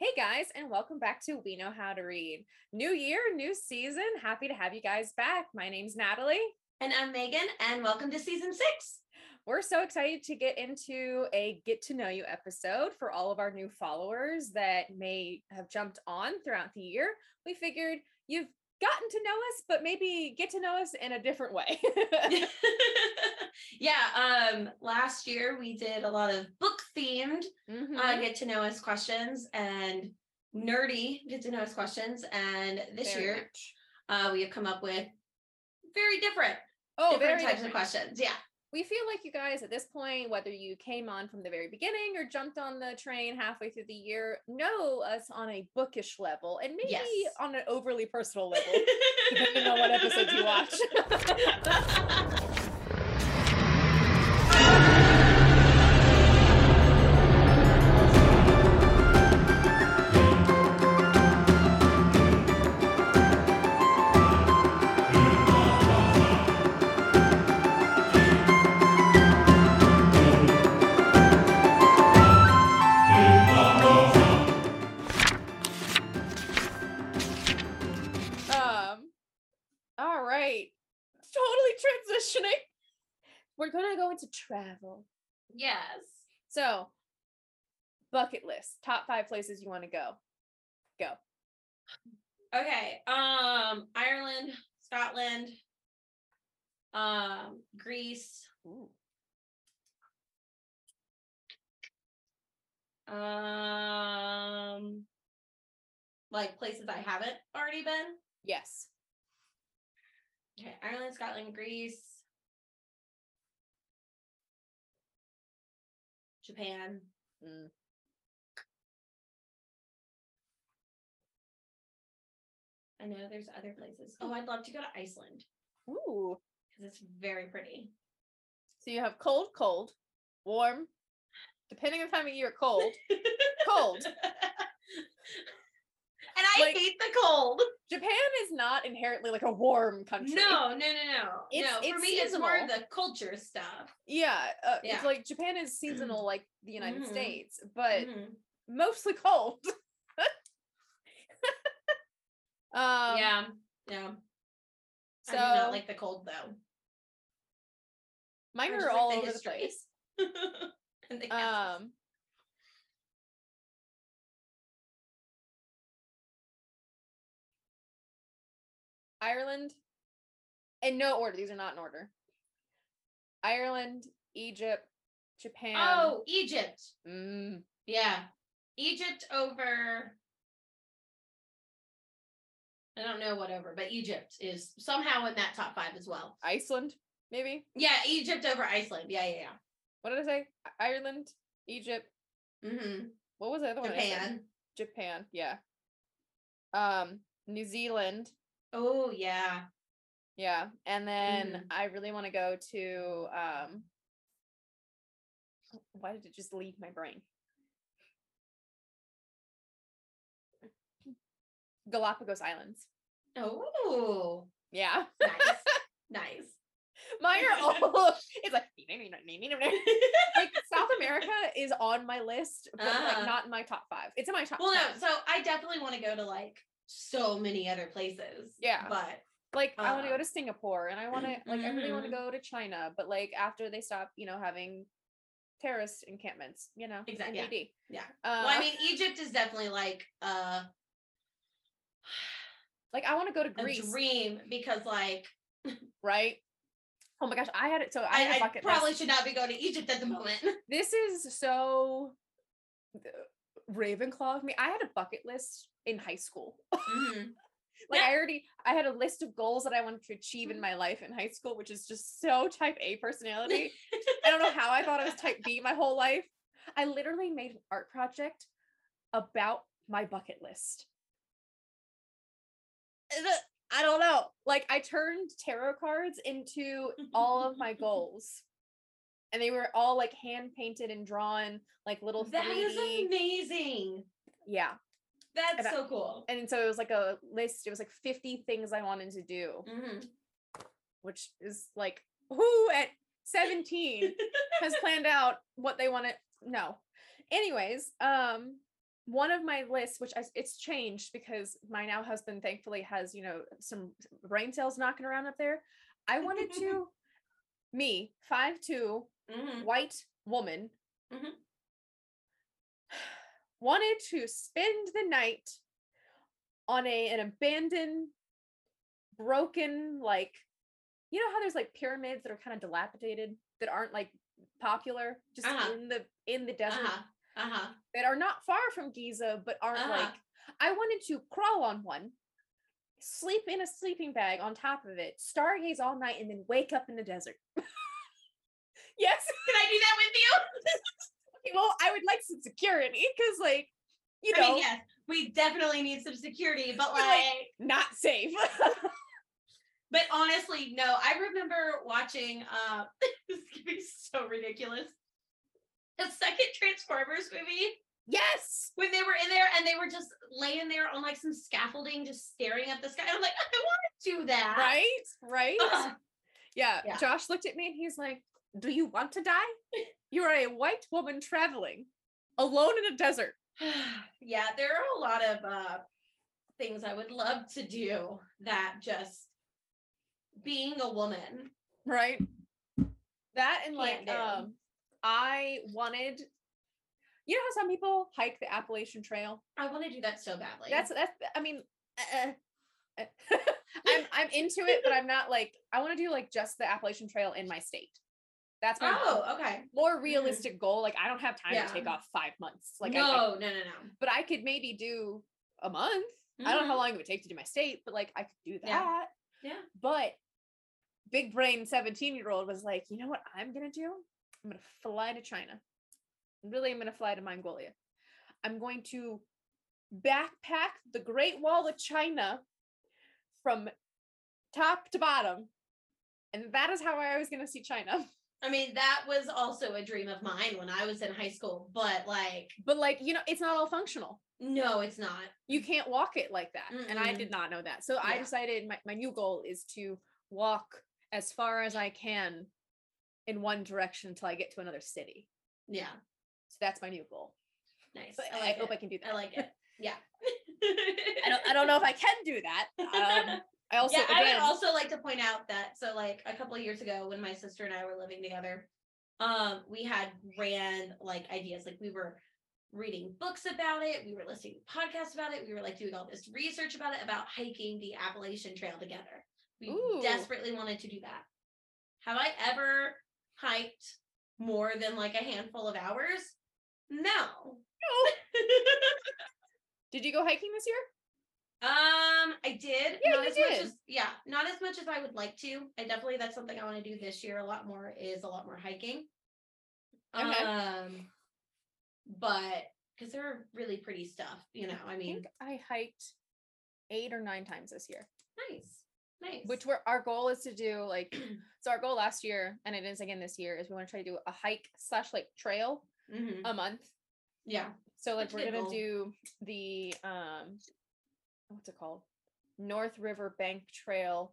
Hey guys, and welcome back to We Know How to Read. New year, new season. Happy to have you guys back. My name's Natalie. And I'm Megan, and welcome to season six. We're so excited to get into a get to know you episode for all of our new followers that may have jumped on throughout the year. We figured you've gotten to know us, but maybe get to know us in a different way. yeah, um last year we did a lot of book themed Mhm. uh, get to know us questions and nerdy get to know us questions. And this Very year uh we have come up with very different oh, different very types different. of questions. Yeah. We feel like you guys at this point, whether you came on from the very beginning or jumped on the train halfway through the year, know us on a bookish level and maybe Yes. on an overly personal level, depending on what episodes you watch. go into travel. yes. So, bucket list, top five places you want to go. Go. Okay. Um Ireland, Scotland, um, Greece, um like places I haven't already been. Yes. Okay, Ireland, Scotland, Greece, Japan. Mm. I know there's other places. Oh, I'd love to go to Iceland Ooh. because it's very pretty. So you have cold, cold, warm, depending on time of year, cold. Cold. and I Like- hate the cold. Japan is not inherently like a warm country. No, no, no, no. It's- no, for it's me, it's more seasonal. the culture stuff. Yeah, uh, Yeah. it's like Japan is seasonal like the United Mhm. States, but Mhm. mostly cold. um, yeah, yeah. So I do not like the cold though. mine are just like all the over the history. place. and the castles. Um, Ireland, in no order. These are not in order. Ireland, Egypt, Japan. oh, Egypt. mm, Yeah. Egypt over I don't know what over, but Egypt is somehow in that top five as well. Iceland, maybe. Yeah, Egypt over Iceland. Yeah, yeah, yeah. What did I say? Ireland, Egypt. Mm-hmm. What was the other one? Japan. Japan. Yeah. Um, New Zealand. Oh yeah. Yeah, and then Mhm. I really want to go to um why did it just leave my brain? Galapagos Islands. Oh, Yeah. nice, nice. Mine are all it's like like South America is on my list, but like Uh-huh. not in my top five. It's in my top Well, no. So I definitely want to go to like so many other places. Yeah. but like I want to go uh, to Singapore and I want to like I really want to go to China, but like after they stop, you know, having terrorist encampments, you know, exactly. yeah. Yeah. Uh, well, I mean, Egypt is definitely like uh, like I want to go to a Greece, dream because like right? Oh my gosh, I had it. So I, I, I probably list. should not be going to Egypt at the moment. This is so uh, Ravenclaw of me. I had a bucket list in high school. Mhm. Like Yeah. I already, I had a list of goals that I wanted to achieve in my life in high school, which is just so type A personality. I don't know how I thought I was type B my whole life. I literally made an art project about my bucket list. Uh, I don't know. Like I turned tarot cards into all of my goals. And they were all like hand painted and drawn, like little things. That is 3D. amazing. Yeah. That's I- so cool. And so it was like a list, it was like 50 things I wanted to do, Mhm. which is like who at 17 has planned out what they want to no anyways um one of my lists, which I, it's changed because my now husband thankfully has, you know, some brain cells knocking around up there. I wanted to, me, five two, Mhm. white woman, Mhm. wanted to spend the night on a an abandoned, broken, like, you know how there's like pyramids that are kind of dilapidated that aren't like popular, just Uh-huh. in the in the desert Uh-huh. Uh-huh. that are not far from Giza, but aren't Uh-huh. like. I wanted to crawl on one, sleep in a sleeping bag on top of it, stargaze all night, and then wake up in the desert. yes. Can I do that with you? Okay, well, I would like some security because, like, you know. I mean, yes, we definitely need some security, but like- like not safe. But honestly, no, I remember watching uh this is gonna be so ridiculous. The second Transformers movie yes. when they were in there and they were just laying there on like some scaffolding, just staring at the sky. I'm like, I want to do that. Right. Right. Ugh. yeah. Yeah. Josh looked at me and he's like, "Do you want to die? You are a white woman traveling alone in a desert." yeah, there are a lot of uh things I would love to do that just being a woman. right that and like um i wanted you know how some people hike the appalachian trail I want to do that so badly. that's that's i mean uh, uh, i'm i'm into it but i'm not like i want to do like just the appalachian trail in my state that's my oh, okay. more mm. realistic goal like i don't have time Yeah. to take off five months like I- no, I, no, no, no. but i could maybe do a month i don't know how mm-hmm. long it would take to do my state but like i could do that Yeah. Yeah. but big brain 17 year old was like, you know what I'm gonna do? I'm gonna fly to China. Really, I'm gonna fly to Mongolia. I'm going to backpack the Great Wall of China from top to bottom. And that is how I was gonna see China. I mean, that was also a dream of mine when I was in high school, but like, But like, you know, it's not all functional. no, it's not. You can't walk it like that. And I did not know that. So I decided my, my new goal is to walk as far as I can in one direction until I get to another city. Yeah, So that's my new goal. nice. So I I, hope. I can do that. I like it. Yeah. I don't I don't know if I can do that. Um, I also yeah, I would also like to point out that so like a couple of years ago when my sister and I were living together, um, we had ran like ideas like we were reading books about it, we were listening to podcasts about it, we were like doing all this research about it about hiking the Appalachian Trail together. We Ooh. desperately wanted to do that. Have I ever hiked more than like a handful of hours? No. did you go hiking this year? Um, I did. Yeah, not as much as yeah, not as much as I would like to. I definitely that's something I want to do this year a lot more is a lot more hiking. Okay. Um but because they're really pretty stuff, you know. I I mean think I hiked eight or nine times this year. nice. Nice. Which were our goal is to do like so our goal last year, and it is again this year, is we want to try to do a hike slash like trail Mhm. a month. yeah. So like That's we're gonna goal. do the um what's it called? North River Bank Trail,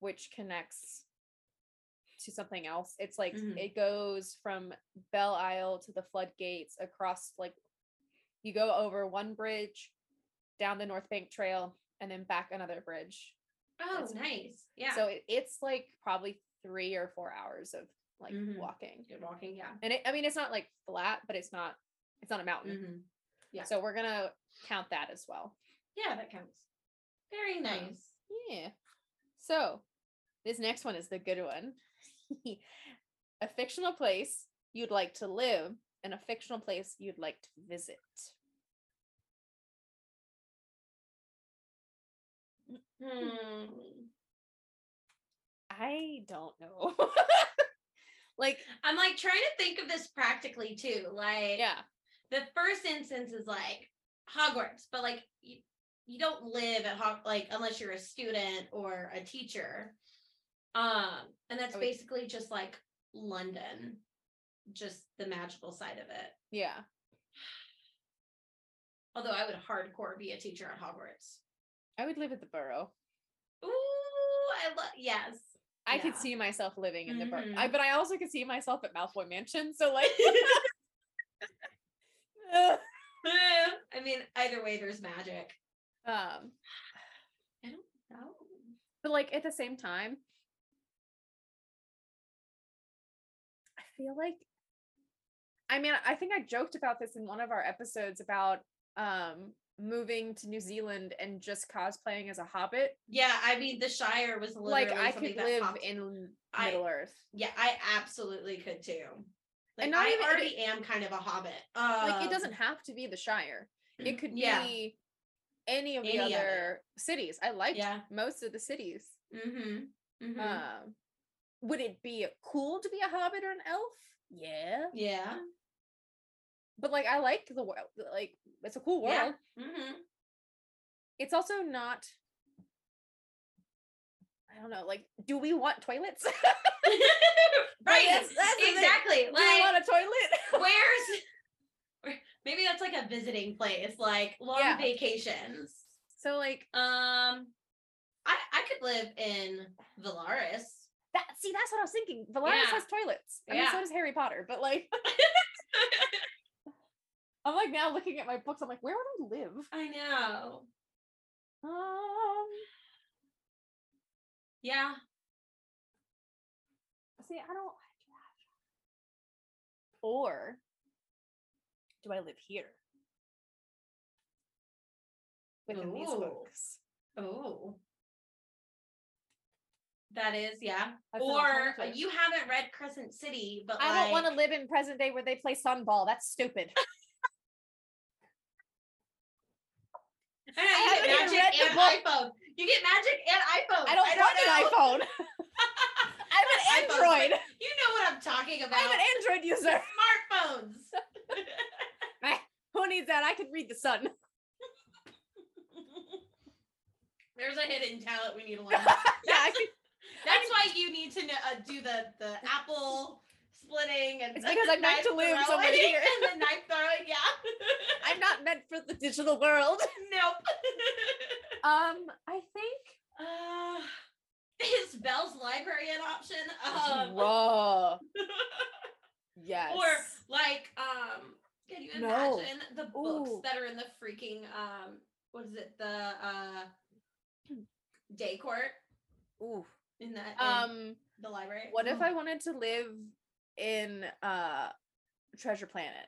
which connects to something else. It's like Mhm. it goes from Belle Isle to the floodgates across like you go over one bridge down the North Bank Trail and then back another bridge. Oh, That's- nice. Yeah. So it, it's like probably three or four hours of like Mhm. walking. good walking, yeah. And it, I mean it's not like flat, but it's not it's not a mountain. Mhm. Yeah. So we're gonna count that as well. Yeah, that counts. Very nice. Yeah. So this next one is the good one. a fictional place you'd like to live and a fictional place you'd like to visit. Hmm. I don't know. like, I'm like trying to think of this practically too. Like yeah. the first instance is like Hogwarts, but like you, don't live at Hog like unless you're a student or a teacher. Um, and that's would- basically just like London, just the magical side of it. Yeah. Although I would hardcore be a teacher at Hogwarts. I would live at the Burrow. Ooh, I love yes. I could see myself living in the Burrow. I, but I also could see myself at Malfoy Mansion. So like I mean, either way, there's magic. Um, I don't know. but like at the same time, I feel like I mean, I think I joked about this in one of our episodes about um moving to New Zealand and just cosplaying as a hobbit. Yeah, I mean, the Shire was like I could live popped- in I- Middle Earth. Yeah, I absolutely could too. Like, And not I even- already am kind of a hobbit. Um, like it doesn't have to be the Shire. It could yeah. be any of the Any of other cities. I liked Yeah. most of the cities. Mm-hmm. mm-hmm. Um, would it be cool to be a hobbit or an elf? Yeah, yeah. but like I like the world. Like it's a cool world. Yeah. Mm-hmm. It's also not. I don't know. Like, do we want toilets? right. that's- that's the thing. exactly. do we want a toilet? where's where- maybe that's like a visiting place, like long Yeah. vacations. so like Um, I I could live in Velaris. that. See, that's what I was thinking. Velaris Yeah. has toilets. I mean, so does Harry Potter. But like, I'm like now looking at my books. I'm like, where would I live? I know. Um, Yeah. see, I don't. Or do I live here within these Ooh. books? Oh. That is, yeah. Or uh, you haven't read Crescent City, but I don't want to live in present day where they play Sunball. That's stupid. I know, you I get haven't even magic read the and book. iPhone. You get magic and iPhone. I don't, want know. an iPhone. I have an Android. like- You know what I'm talking about. I'm an Android user. Smartphones. Who needs that? I can read the sun. There's a hidden talent we need to learn. yeah, I That's why you need to know, uh, do the the apple splitting and It's because I'm meant to live somewhere here. and the knife throwing. Yeah. I'm not meant for the digital world. Nope. Um, I think. uh, is Belle's library an option? Um, Raw. Yes. or like, um, can you No. imagine the books Ooh. that are in the freaking um, what is it? The uh, day court Ooh. in that in Um, the library. what if I wanted to live in uh Treasure Planet?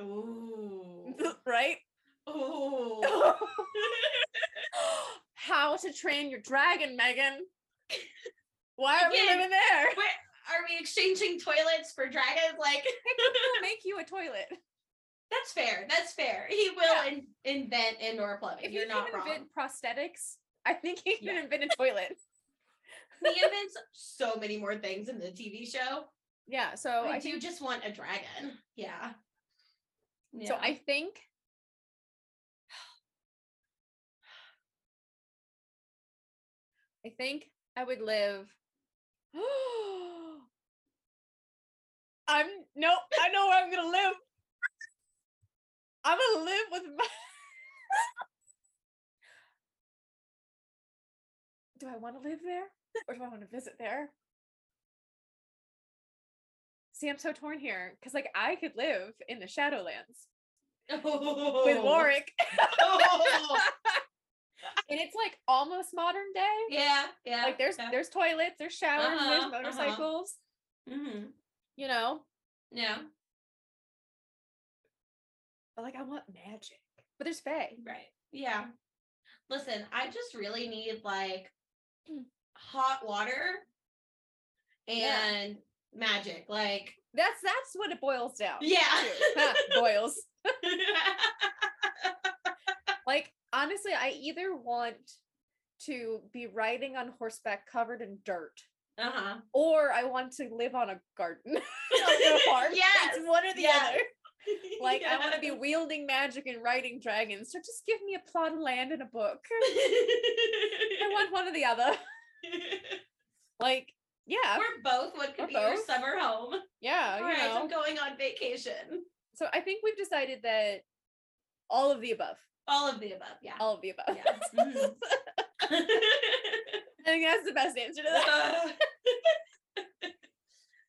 Ooh. right? Ooh. How to train your dragon, Megan? Why are we living there? Wait, are we exchanging toilets for dragons? Like We'll make you a toilet. That's fair. That's fair. He will Yeah. in, invent indoor plumbing. If You're you not can wrong. invent prosthetics, I think he can Yeah. invent a toilet. he invents so many more things in the TV show. Yeah, so I, I do think just want a dragon. Yeah. so I think I think I would live I'm nope, I know where I'm gonna live. I'm gonna live with my Do I want to live there? Or do I want to visit there? See, I'm so torn here because, like, I could live in the Shadowlands with Warwick, Oh. and it's like almost modern day. yeah, yeah. Like, there's yeah. there's toilets, there's showers, Uh-huh, there's uh-huh. motorcycles. Mhm. You know, Yeah, but like, I want magic. But there's Fae. right. Yeah. Listen, I just really need like hot water Yeah. and magic. Like, That's that's what it boils down. yeah. Boils. Like honestly, I either want to be riding on horseback covered in dirt, uh-huh. or I want to live on a garden, on a farm. Yes, it's one or the yes. other. Like I want to be wielding magic and riding dragons. So just give me a plot of land and a book. I want one or the other. Like yeah, We're both what could We're be your summer home. yeah, All right, know. I'm going on vacation. So I think we've decided that all of the above, All of the above, yeah. all of the above. Yeah. Mhm. I think that's the best answer to that.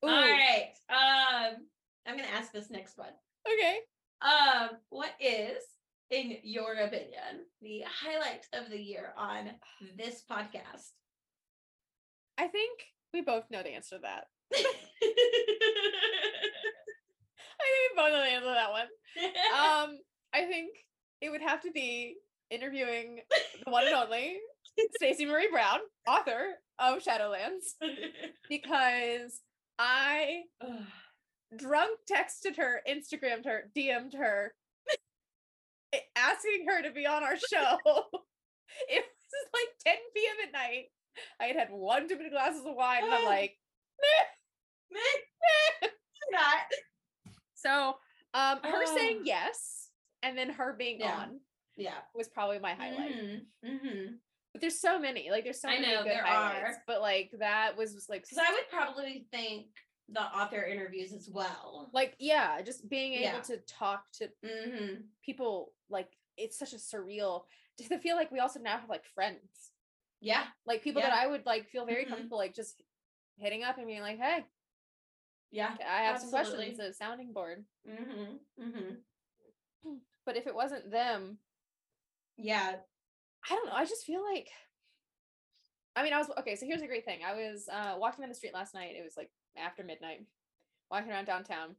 All right. Um, I'm gonna ask this next one. Okay. um, what is, in your opinion, the highlight of the year on this podcast? I think we both know the answer to that. I think we both know the answer to that one. Um, I think it would have to be interviewing the one and only Stacey Marie Brown, author of Shadowlands, because I drunk texted her, Instagrammed her, DM'd her, asking her to be on our show. it was like 10 p.m. at night. I had had one too many glasses of wine, and I'm like, meh, meh, Not. So, um, her saying Oh. yes and then her being Yeah. on Yeah. was probably my highlight. Mm-hmm. But there's so many, like there's so I many know, good there highlights. are. But like that was just like, Because I would probably think the author interviews as well. like yeah, just being able Yeah. to talk to Mm-hmm. people like it's such a surreal. To feel like we also now have like friends, Yeah. like people that I would like feel very Mhm. comfortable like just hitting up and being like, hey, Yeah. I have some Absolutely. questions, a sounding board. Mm-hmm. Mm-hmm. But if it wasn't them, Yeah. I don't know. I just feel like I mean, I was okay, so here's a great thing. I was uh walking down the street last night. It was like after midnight, walking around downtown.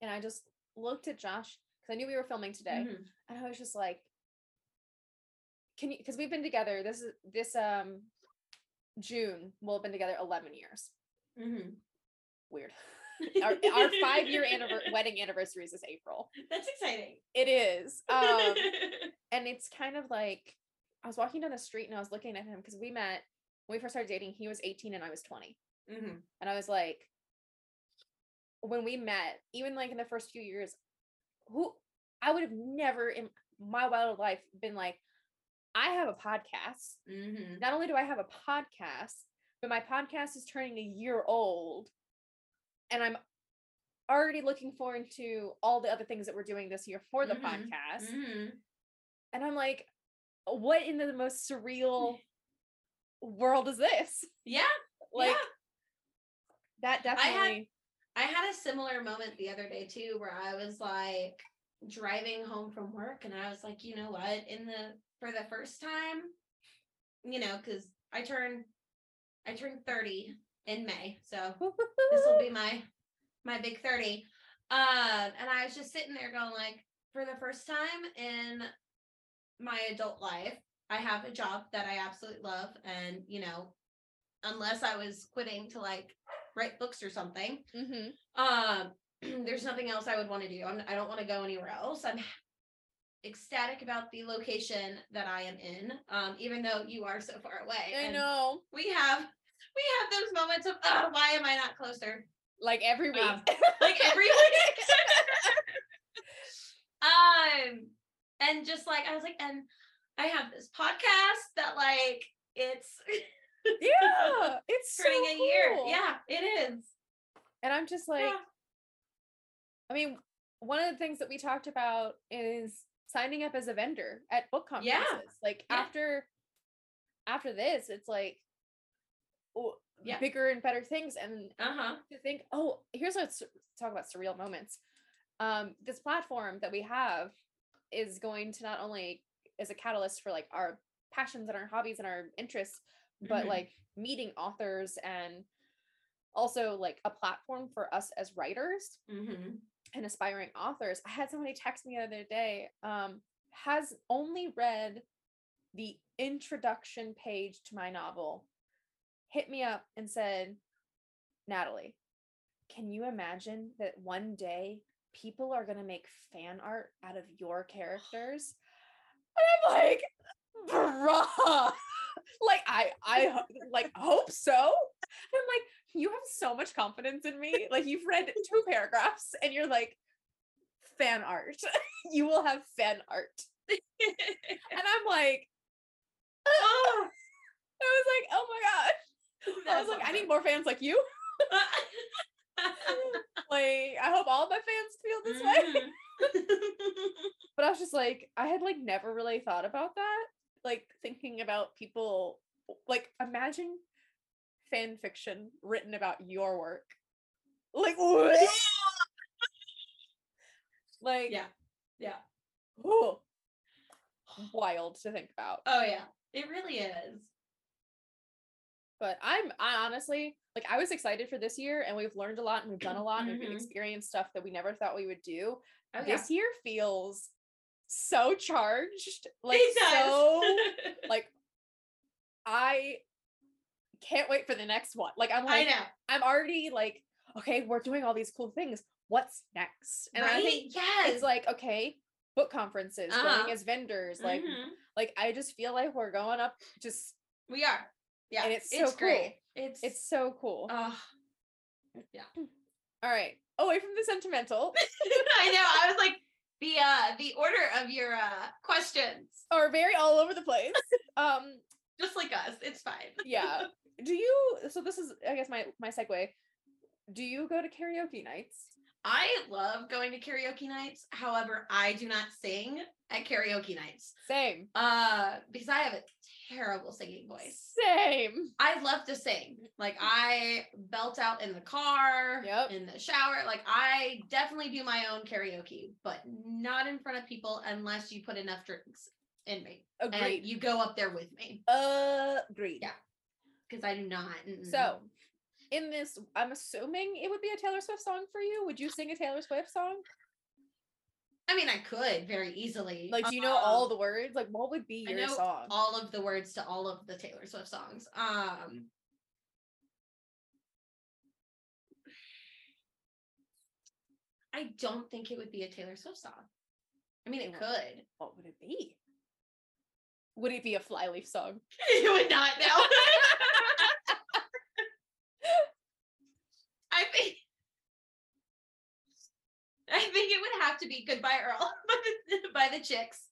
And I just looked at Josh because I knew we were filming today. Mhm. And I was just like, can you because we've been together. This is this um June we'll have been together 11 years. Mhm. Weird. our our five year anniver- wedding anniversary is this April. That's exciting. It is. Um and it's kind of like I was walking down the street and I was looking at him because we met when we first started dating. He was 18 and I was 20, mm-hmm. and I was like, when we met, even like in the first few years, who I would have never in my wild life been like, I have a podcast. Mm-hmm. Not only do I have a podcast, but my podcast is turning a year old, and I'm already looking forward to all the other things that we're doing this year for the Mhm. podcast. Mm-hmm. And I'm like, what in the most surreal world is this? Yeah. Like yeah. That definitely I had- I had a similar moment the other day too, where I was like driving home from work, and I was like, you know what? In the for the first time, you know, because I turn I turned thirty in May, so this will be my my big 30 um and i was just sitting there going like for the first time in my adult life i have a job that i absolutely love and you know unless i was quitting to like write books or something Mhm. um there's nothing else i would want to do I'm, i don't want to go anywhere else i'm ecstatic about the location that i am in um even though you are so far away I and know. we have we have those moments of oh, why am i not closer Like every week. Um, like every week. um, and just like I was like, and I have this podcast that like it's yeah. It's so turning a year. Yeah, it is. And I'm just like, Yeah. I mean, one of the things that we talked about is signing up as a vendor at book Yeah. conferences. Like Yeah. after after this, it's like oh, Yeah. bigger and better things. And Uh huh. to think, oh, here's let's talk about surreal moments. Um, this platform that we have is going to not only is a catalyst for like our passions and our hobbies and our interests, but Mhm. like meeting authors and also like a platform for us as writers Mm-hmm. and aspiring authors. I had somebody text me the other day, um, has only read the introduction page to my novel, hit me up and said, Natalie, can you imagine that one day people are going to make fan art out of your characters? And I'm like, bruh. Like I I like hope so. I'm like, you have so much confidence in me. Like you've read two paragraphs and you're like, fan art. you will have fan art. And I'm like, oh, I was like, oh my gosh. I was like, I need more fans like you. Like, I hope all my fans feel this way. Mhm. But I was just like, I had like never really thought about that. Like thinking about people like imagine fan fiction written about your work. Like what? Like, Yeah. Yeah. whew, wild to think about. Oh yeah. It really is. But I'm I honestly like I was excited for this year and we've learned a lot and we've done a lot and we've Mhm. experienced stuff that we never thought we would do. Oh, this year feels so charged. Like so like I can't wait for the next one. Like I'm I like know. I'm already like, okay, we're doing all these cool things. What's next? And I think yes. it's like, okay, book conferences, Uh-huh. going as vendors, like Mhm. like I just feel like we're going up just we are. Yeah. and it's so cool. great. It's it's so cool. uh, yeah. all right. Away from the sentimental I know. I was like the uh the order of your uh questions. are very all over the place. Um Just like us. It's fine. yeah. Do you so this is I guess my my segue. Do you go to karaoke nights? I love going to karaoke nights. However, I do not sing at karaoke nights. Same. Uh because I have a terrible singing voice. Same. I love to sing. Like I belt out in the car, Yep. in the shower. Like I definitely do my own karaoke, but not in front of people unless you put enough drinks in me. Agreed. And you go up there with me Uh, Agreed. Yeah. because I do not. mm-mm. So, in this, I'm assuming it would be a Taylor Swift song for you. Would you sing a Taylor Swift song? I mean, I could very easily. Like, do you know all Um, the words? Like, what would be I your know song? all of the words to all of the Taylor Swift songs. Um I don't think it would be a Taylor Swift song. I mean, it could. what would it be? Would it be a Flyleaf song? You would not know. I think I think it would have to be Goodbye Earl by the, by the Chicks.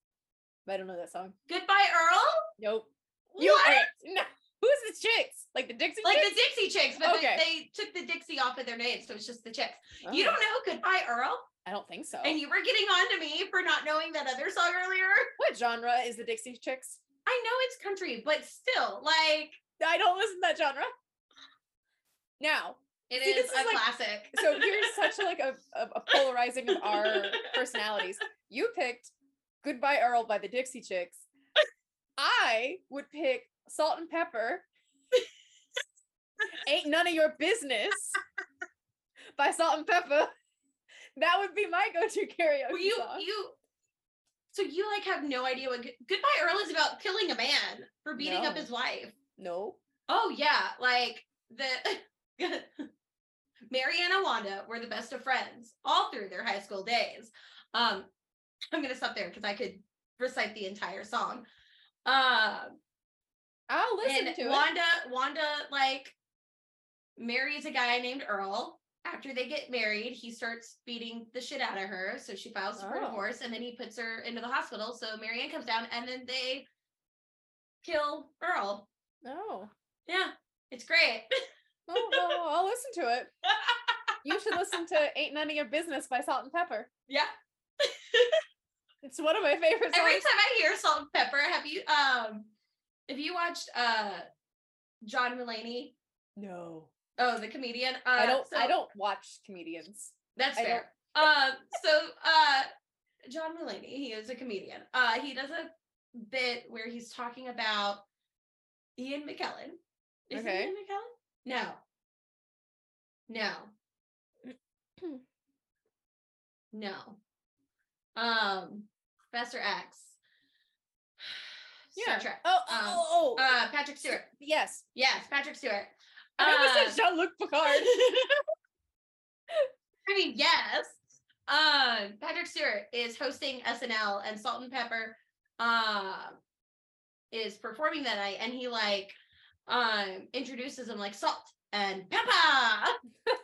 I don't know that song. Goodbye Earl? Nope. What? okay, No. Who's the chicks? Like the Dixie Chicks? Like Chicks? the Dixie Chicks, but Okay. they, they took the Dixie off of their name, so it's just the Chicks. You Oh, don't know Goodbye Earl? I don't think so. And you were getting on to me for not knowing that other song earlier? what genre is the Dixie Chicks? I know it's country, but still, like, I don't listen to that genre. Now, it See, is a is like- classic. so here's such like a, a polarizing of our personalities. You picked Goodbye Earl by the Dixie Chicks. I would pick Salt-N-Pepa. Ain't none of your business by Salt-N-Pepa. That would be my go-to karaoke Well, you song. you so you like have no idea what Goodbye Earl is about killing a man for beating up his wife. no. Oh yeah, like the Mary and Wanda were the best of friends all through their high school days. Um, I'm gonna stop there because I could recite the entire song. Um, I'll listen and to it. Wanda, Wanda, like marries a guy named Earl. After they get married, he starts beating the shit out of her. So she files for Oh. divorce, and then he puts her into the hospital. So Marianne comes down, and then they kill Earl. Oh. Yeah, it's great. Oh, well, I'll listen to it. You should listen to Ain't None of Your Business by Salt-N-Pepa. yeah. It's one of my favorite songs. Every time I hear Salt-N-Pepa, have you um, have you watched uh, John Mulaney? no. Oh, the comedian. Uh, I don't I don't watch comedians. That's I fair. Um, so uh John Mulaney, he is a comedian. Uh he does a bit where he's talking about Ian McKellen. Is Okay. it Ian McKellen? No. No. no. Um Professor X. Star Trek. Oh, Um, oh, oh, Uh Patrick Stewart. yes. Yes, Patrick Stewart. I almost Uh, said Jean-Luc Picard. I mean, yes. Um, Patrick Stewart is hosting SNL, and Salt-N-Pepa, uh, is performing that night, and he like, um, introduces him like salt and pepper.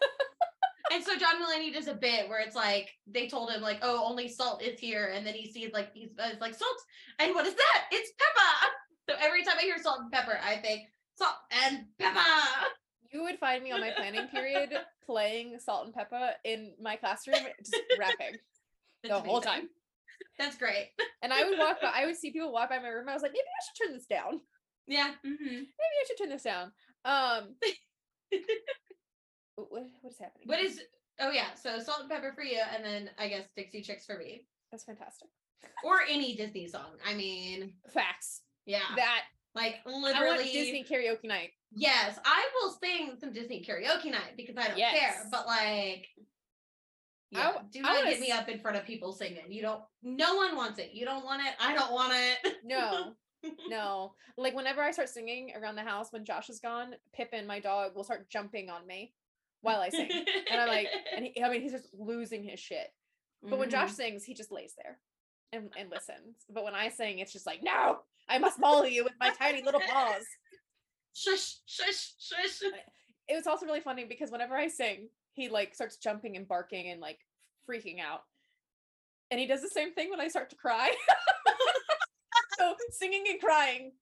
and so John Mulaney does a bit where it's like they told him like, oh, only salt is here, and then he sees like he's it's like salt, and what is that? It's pepper. So every time I hear salt and pepper, I think salt and pepper. You would find me on my planning period playing Salt-N-Pepa in my classroom, just rapping the That's whole time. That's great. And I would walk by, I would see people walk by my room. I was like, maybe I should turn this down. Yeah. hmm Maybe I should turn this down. Um, what, what is happening? What is Oh yeah, so salt and pepper for you, and then I guess Dixie Chicks for me, That's fantastic. or any Disney song. I mean, Facts. yeah, That like literally I want. Disney karaoke night. Yes, I will sing some Disney karaoke night because I don't care. But like, yeah, w- do not wanna get me up in front of people singing. You don't. No one wants it. You don't want it. I don't want it. No, no. Like whenever I start singing around the house when Josh is gone, Pippin, my dog, will start jumping on me while I sing. and I'm like, and he, I mean, he's just losing his shit. But when Josh Mhm. sings, he just lays there and, and listens. But when I sing, it's just like, no, I must maul you with my tiny little paws. shush, shush, shush. It was also really funny because whenever I sing, he like starts jumping and barking and like freaking out. And he does the same thing when I start to cry. so singing and crying,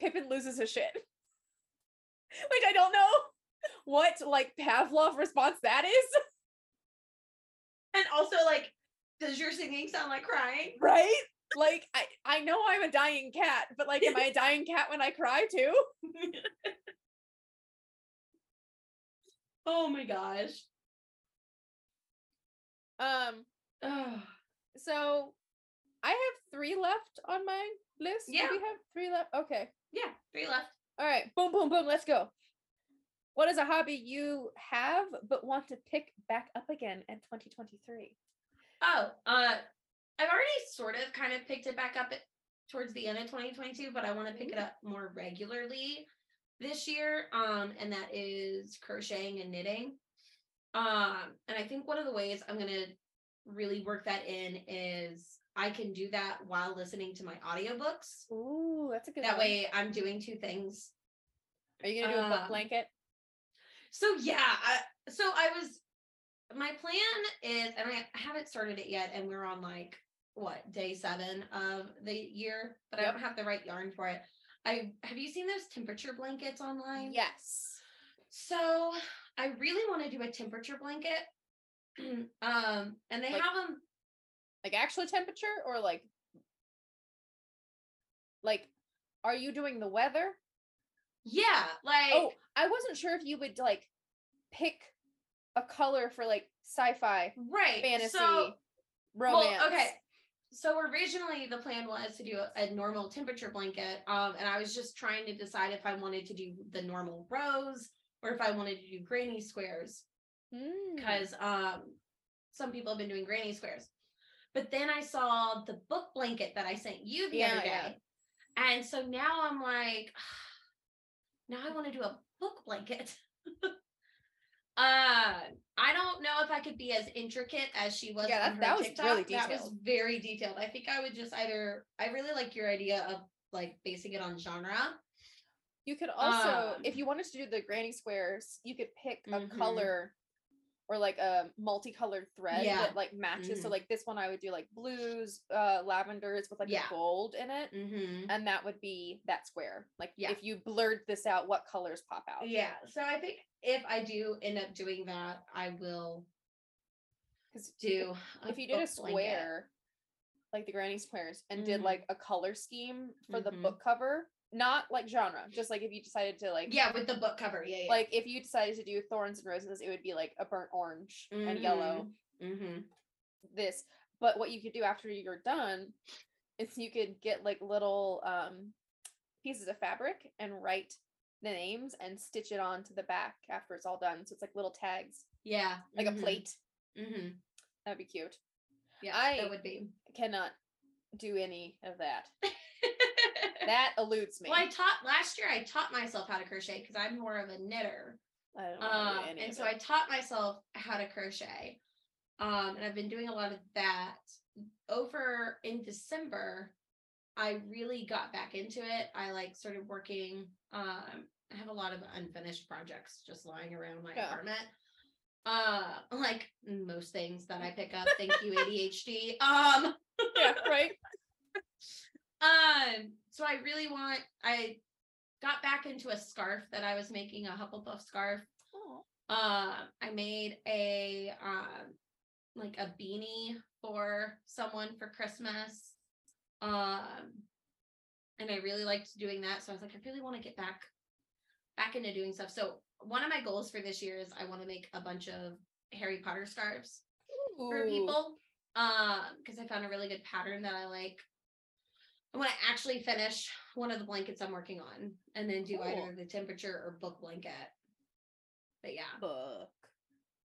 Pippin loses his shit. Which I don't know what like Pavlov response that is, And also, like, does your singing sound like crying? right? Like I, I know I'm a dying cat, but like am I a dying cat when I cry too? oh my gosh. Um, so I have three left on my list. Do Yeah. we have three left? Okay. yeah, three left. All right, boom, boom, boom. Let's go. What is a hobby you have but want to pick back up again in 2023? Oh, uh, I've already sort of kind of picked it back up at, towards the end of 2022, but I want to pick it up more regularly this year. Um, and that is crocheting and knitting. Um, and I think one of the ways I'm gonna really work that in is I can do that while listening to my audiobooks. Ooh, that's a good That one. way I'm doing two things. Are you gonna do a book um, blanket? So yeah, I, so I was my plan is and I haven't started it yet and we're on like what day 7 of the year, but I don't have the right yarn for it. I have you seen those temperature blankets online? Yes. So I really want to do a temperature blanket. um and they Like- have them Like actual temperature or like like are you doing the weather? Yeah, like Oh, I wasn't sure if you would like pick a color for like sci-fi, right. fantasy, So romance. Well, okay. So originally the plan was to do a, a normal temperature blanket. Um, and I was just trying to decide if I wanted to do the normal rows or if I wanted to do granny squares. Mm. Because um some people have been doing granny squares. But then I saw the book blanket that I sent you the Yeah, other day. yeah. And so now I'm like, now I want to do a book blanket. Uh, I don't know if I could be as intricate as she was. Yeah, that- that was TikTok. really That was very detailed. I think I would just either. I really like your idea of like basing it on genre. You could also, if Um, you wanted to do the granny squares, you could pick a Mhm. color or like a multicolored thread Yeah. that like matches. So Mhm. like this one, I would do like blues, uh, lavenders with like Yeah. a gold in it, Mm-hmm. and that would be that square. Like Yeah. if you blurred this out, what colors pop out? Yeah. So I think if I do end up doing that, I will Because do. if you did a book blanket. square, like the granny squares, and did Mhm. like a color scheme for the Mhm. book cover, not like genre, just like if you decided to like Yeah, with the book cover. Yeah. yeah. like if you decided to do thorns and roses, it would be like a burnt orange and yellow. Mm-hmm. This, but what you could do after you're done is you could get like little um pieces of fabric and write the names and stitch it onto the back after it's all done. So it's like little tags, Yeah. like a plate. Mm-hmm. That'd be cute. Yeah, I- that would be. Cannot do any of that. That eludes me. well, I taught last year. I taught myself how to crochet because I'm more of a knitter. I don't know. Um, and so. I taught myself how to crochet. Um, and I've been doing a lot of that. Over in December, I really got back into it. I like started working. Um, I have a lot of unfinished projects just lying around my Yeah. apartment. Uh, like most things that I pick up. Thank you, ADHD. Um, yeah, right. um, so I really want I got back into a scarf that I was making, a Hufflepuff scarf. Oh, Um, I made a um like a beanie for someone for Christmas. Um and I really liked doing that. So I was like, I really want to get back back into doing stuff. So one of my goals for this year is I want to make a bunch of Harry Potter scarves for people. Um, because I found a really good pattern that I like. I want to actually finish one of the blankets I'm working on and then do Cool. either the temperature or book blanket. But yeah, book.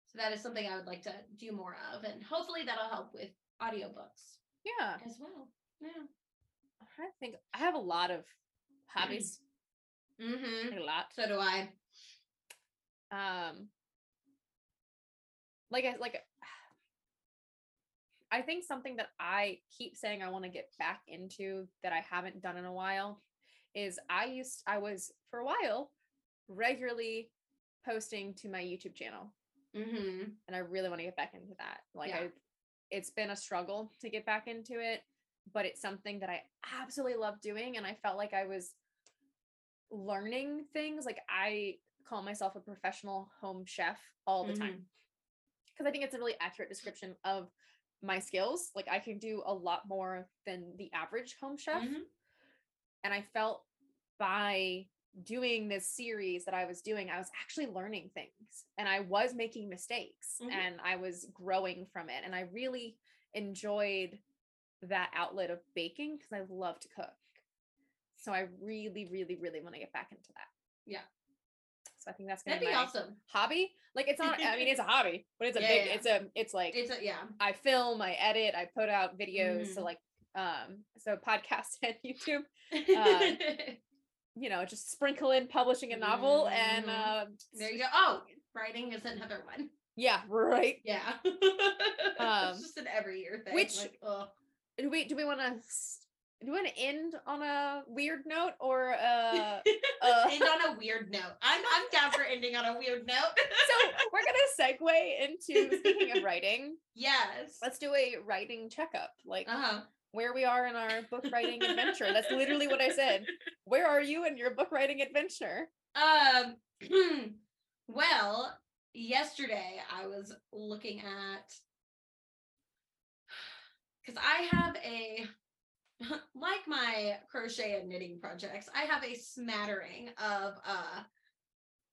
so that is something I would like to do more of, and hopefully that'll help with audiobooks Yeah. as well. Yeah. To think. I have a lot of hobbies. Mm-hmm. like a lot. So do I. um like I like I think something that I keep saying I want to get back into that I haven't done in a while is I used I was for a while regularly posting to my YouTube channel Mm-hmm. and I really want to get back into that. Like Yeah. I it's been a struggle to get back into it, but it's something that I absolutely love doing and I felt like I was learning things. Like I call myself a professional home chef all the time because I think it's a really accurate description of my skills. Like I can do a lot more than the average home chef. Mhm. And I felt by doing this series that I was doing, I was actually learning things and I was making mistakes Mhm. and I was growing from it. And I really enjoyed that outlet of baking because I love to cook. So I really, really, really want to get back into that. Yeah. So I think that's gonna That'd be my awesome. hobby. Like it's not, I mean, it's a hobby, but it's a Yeah, big, yeah. it's a, it's like It's a yeah. I film, I edit, I put out videos. So Mhm. like, um, so podcast and YouTube, Uh, you know, just sprinkle in publishing a novel and, Mhm. uh, there you go. Oh, writing is another one. yeah, right. Yeah. Um, it's just an every year thing. which- like, ugh. Do we, do we want to, do we want to end on a weird note or, uh, uh, end on a weird note. I'm I'm down for ending on a weird note. so we're gonna segue into speaking of writing. yes. Let's do a writing checkup, like Uh-huh. where we are in our book writing adventure. That's literally what I said. Where are you in your book writing adventure? Um well, yesterday I was looking at because I have a like my crochet and knitting projects, I have a smattering of uh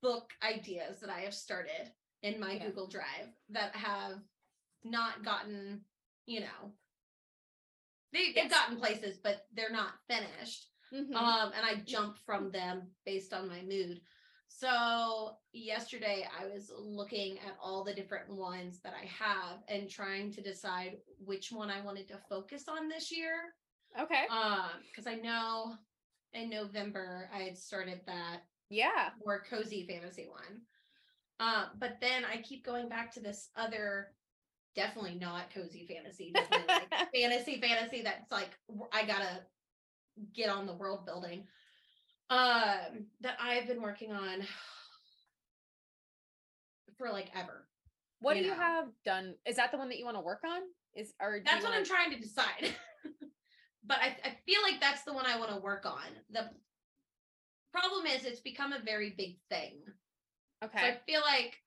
book ideas that I have started in my Yeah. Google Drive that have not gotten, you know, they, they've Yes. gotten places, but they're not finished Mhm. um and i jump from them based on my mood so yesterday i was looking at all the different ones that i have and trying to decide which one i wanted to focus on this year okay. um because i know in november i had started that yeah. more cozy fantasy one um but then i keep going back to this other definitely not cozy fantasy definitely like fantasy fantasy that's like I gotta get on the world building um that I've been working on for like ever. What you do you have done? Is that the one that you want to work on? Is or That's what wanna- I'm trying to decide. but I, I feel like that's the one I want to work on. The problem is it's become a very big thing. Okay. So I feel like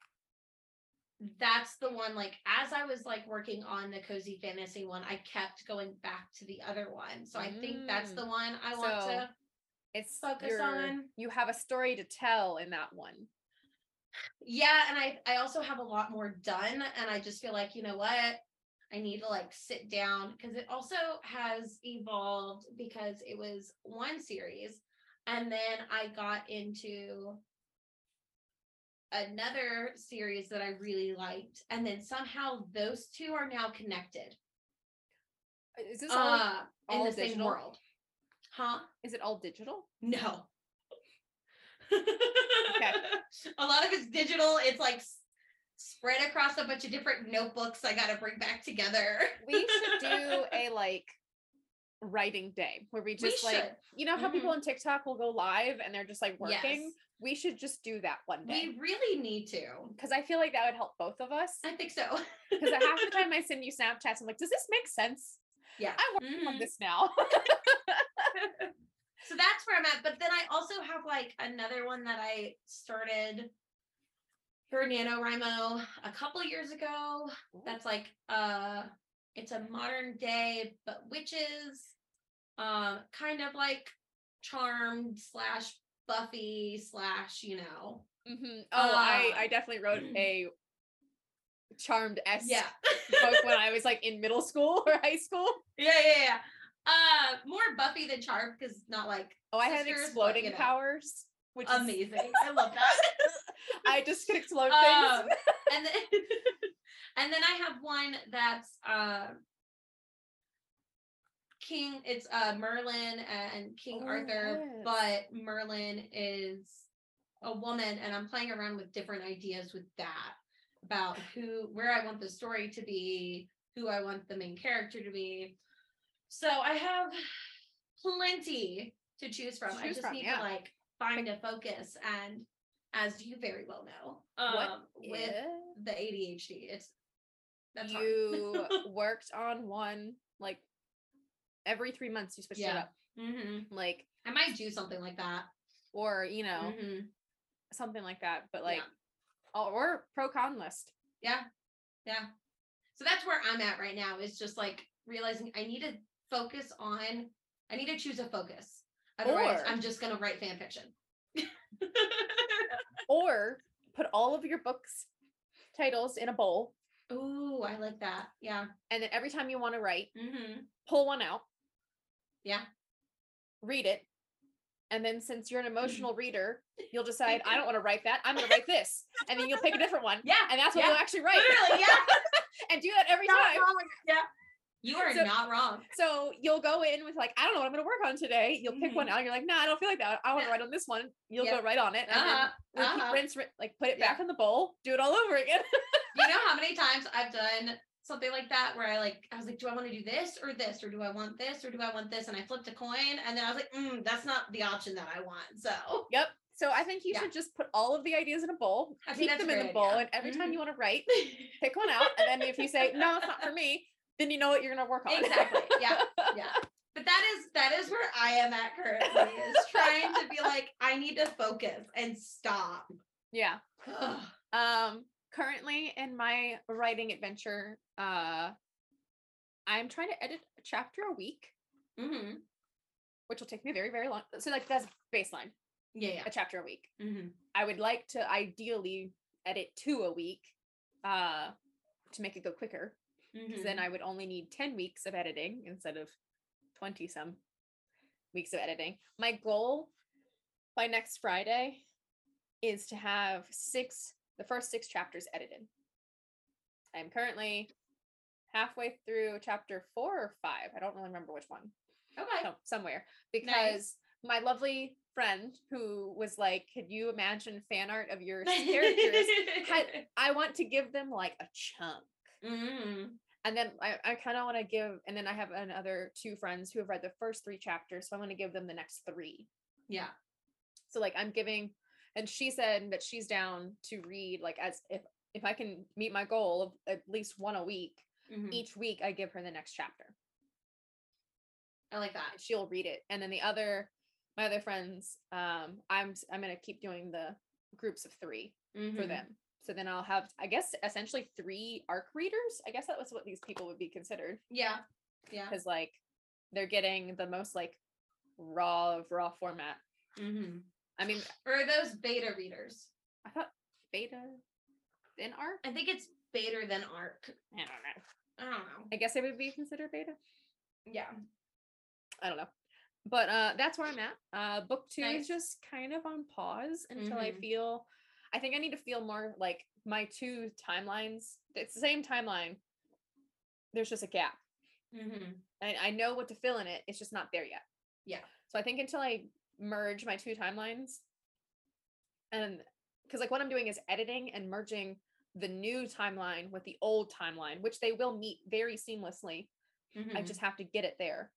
that's the one like as I was like working on the cozy fantasy one, I kept going back to the other one. So I think that's Mm. the one I want So, to It's focus your- on- You have a story to tell in that one. Yeah, and I I also have a lot more done and I just feel like, you know what? I need to like sit down because it also has evolved because it was one series and then I got into another series that I really liked and then somehow those two are now connected Is this all? uh in all the same world. Huh? Is it all digital? No. okay. A lot of it's digital. It's like spread across a bunch of different notebooks I got to bring back together. We should do a like writing day where we We just like should. you know how people Mhm. on TikTok will go live and they're just like working. Yes. We should just do that one day We really need to. because I feel like that would help both of us. I think so. Because half the time I send you Snapchats, I'm like, does this make sense? Yeah. I'm working on Mhm. this now. So that's where I'm at. But then I also have like another one that I started for NaNoWriMo a couple years ago. That's like uh it's a modern day but witches. Um kind of like charmed slash Buffy slash, you know. Mhm. Oh, I Uh, I definitely wrote a Charmed S Yeah. book when I was like in middle school or high school. yeah, yeah, yeah. Uh, more Buffy than Charmed because not like Oh, I had sisters, but, exploding you know, powers, which is amazing. I love that. I just could explode Um, things. and then and then I have one that's uh King it's uh Merlin and King Oh, Arthur, yes. but Merlin is a woman and I'm playing around with different ideas with that about who where I want the story to be, who I want the main character to be. So I have plenty to choose from. I just from, need yeah. to like find a focus and as you very well know, What um, with the ADHD, it's that's you worked on one like every three months you switched it Yeah. up. hmm Like I might do something like that. or you know, Mhm. something like that. But like Yeah. or- or pro con list. Yeah. Yeah. So that's where I'm at right now is just like realizing I need to focus on I need to choose a focus. Otherwise, Or- I'm just gonna write fan fiction. Or put all of your books titles in a bowl. Ooh, I like that. Yeah. And then every time you want to write, Mm-hmm. pull one out, Yeah. read it. And then since you're an emotional reader, you'll decide, I don't want to write that. I'm going to write this. And then you'll pick a different one. Yeah. And that's what yeah. you'll actually write. Literally, yeah. and do that every Not time. wrong. Yeah. You are So- not wrong. So you'll go in with like, I don't know what I'm going to work on today. You'll pick one out. You're like, nah, I don't feel like that. I want to Yeah. write on this one. You'll Yep. go right on it. And Uh-huh. then repeat, Uh-huh. rinse, rin- like put it Yeah. back in the bowl, do it all over again. you know how many times I've done something like that where I like I was like, do I want to do this or this or do I want this or do I want this? And I flipped a coin and then I was like, mm, that's not the option that I want. So yep. So I think you Yeah. should just put all of the ideas in a bowl, I keep them in the bowl, idea. and every time Mhm. you want to write, pick one out. And then if you say, no, it's not for me, then you know what you're going to work on. Exactly. Yeah. yeah. But that is that is where I am at currently is trying to be like, I need to focus and stop. yeah. Um, currently in my writing adventure, uh, I'm trying to edit a chapter a week, Mhm. which will take me very, very long. So like that's baseline, Yeah, yeah. a chapter a week. Mhm. I would like to ideally edit two a week, uh, to make it go quicker. 'Cause then. I would only need 10 weeks of editing instead of 20 some weeks of editing. My goal by next Friday is to have six, the first six chapters edited. I'm currently halfway through chapter four or five. I don't really remember which one. Okay. So somewhere because my lovely friend who was like, Could you imagine fan art of your characters? had, I want to give them like a chunk Mhm. And then I, I kind of want to give and then i have another two friends who have read the first three chapters so i want to give them the next three Yeah. so like i'm giving and she said that she's down to read like as if if i can meet my goal of at least one a week Mhm. each week i give her the next chapter I like that. she'll read it and then the other my other friends um i'm I'm gonna keep doing the groups of three for Mhm. them so then i'll have i guess essentially three arc readers i guess that was what these people would be considered Yeah. Yeah. because like they're getting the most like raw of raw format. Mm-hmm. I mean, Or are those beta readers? I thought beta then arc. I think it's beta than arc. I don't know. I don't know. I guess it would be considered beta. Yeah. I don't know. But uh that's where I'm at. Uh book two Nice. is just kind of on pause until I Mhm. feel I think I need to feel more like my two timelines. It's the same timeline. There's just a gap. Mm-hmm. I, I know what to fill in it. It's just not there yet. Yeah. So I think until I merge my two timelines, and because like what I'm doing is editing and merging the new timeline with the old timeline, which they will meet very seamlessly. Mm-hmm. I just have to get it there.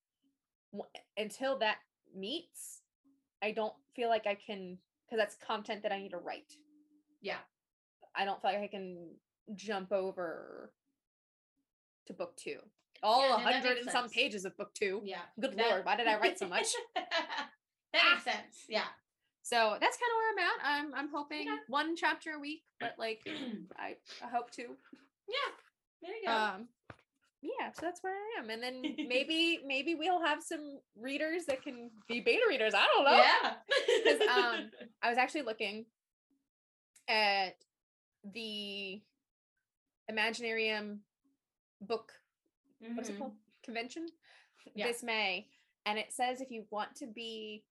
Until that meets, I don't feel like I can because that's content that I need to write. Yeah. I don't feel like I can jump over to book two. All Yeah, a hundred makes and some pages of book two. Yeah. Good That- lord, why did I write so much? that makes sense. Yeah. So that's kind of where I'm at. I'm I'm hoping Okay. one chapter a week, but like I, I hope to. Yeah. There you go. Um yeah, so that's where I am. And then maybe maybe we'll have some readers that can be beta readers. I don't know. yeah. um, I was actually looking at the Imaginarium book what's it called convention Yeah. this May, and it says if you want to be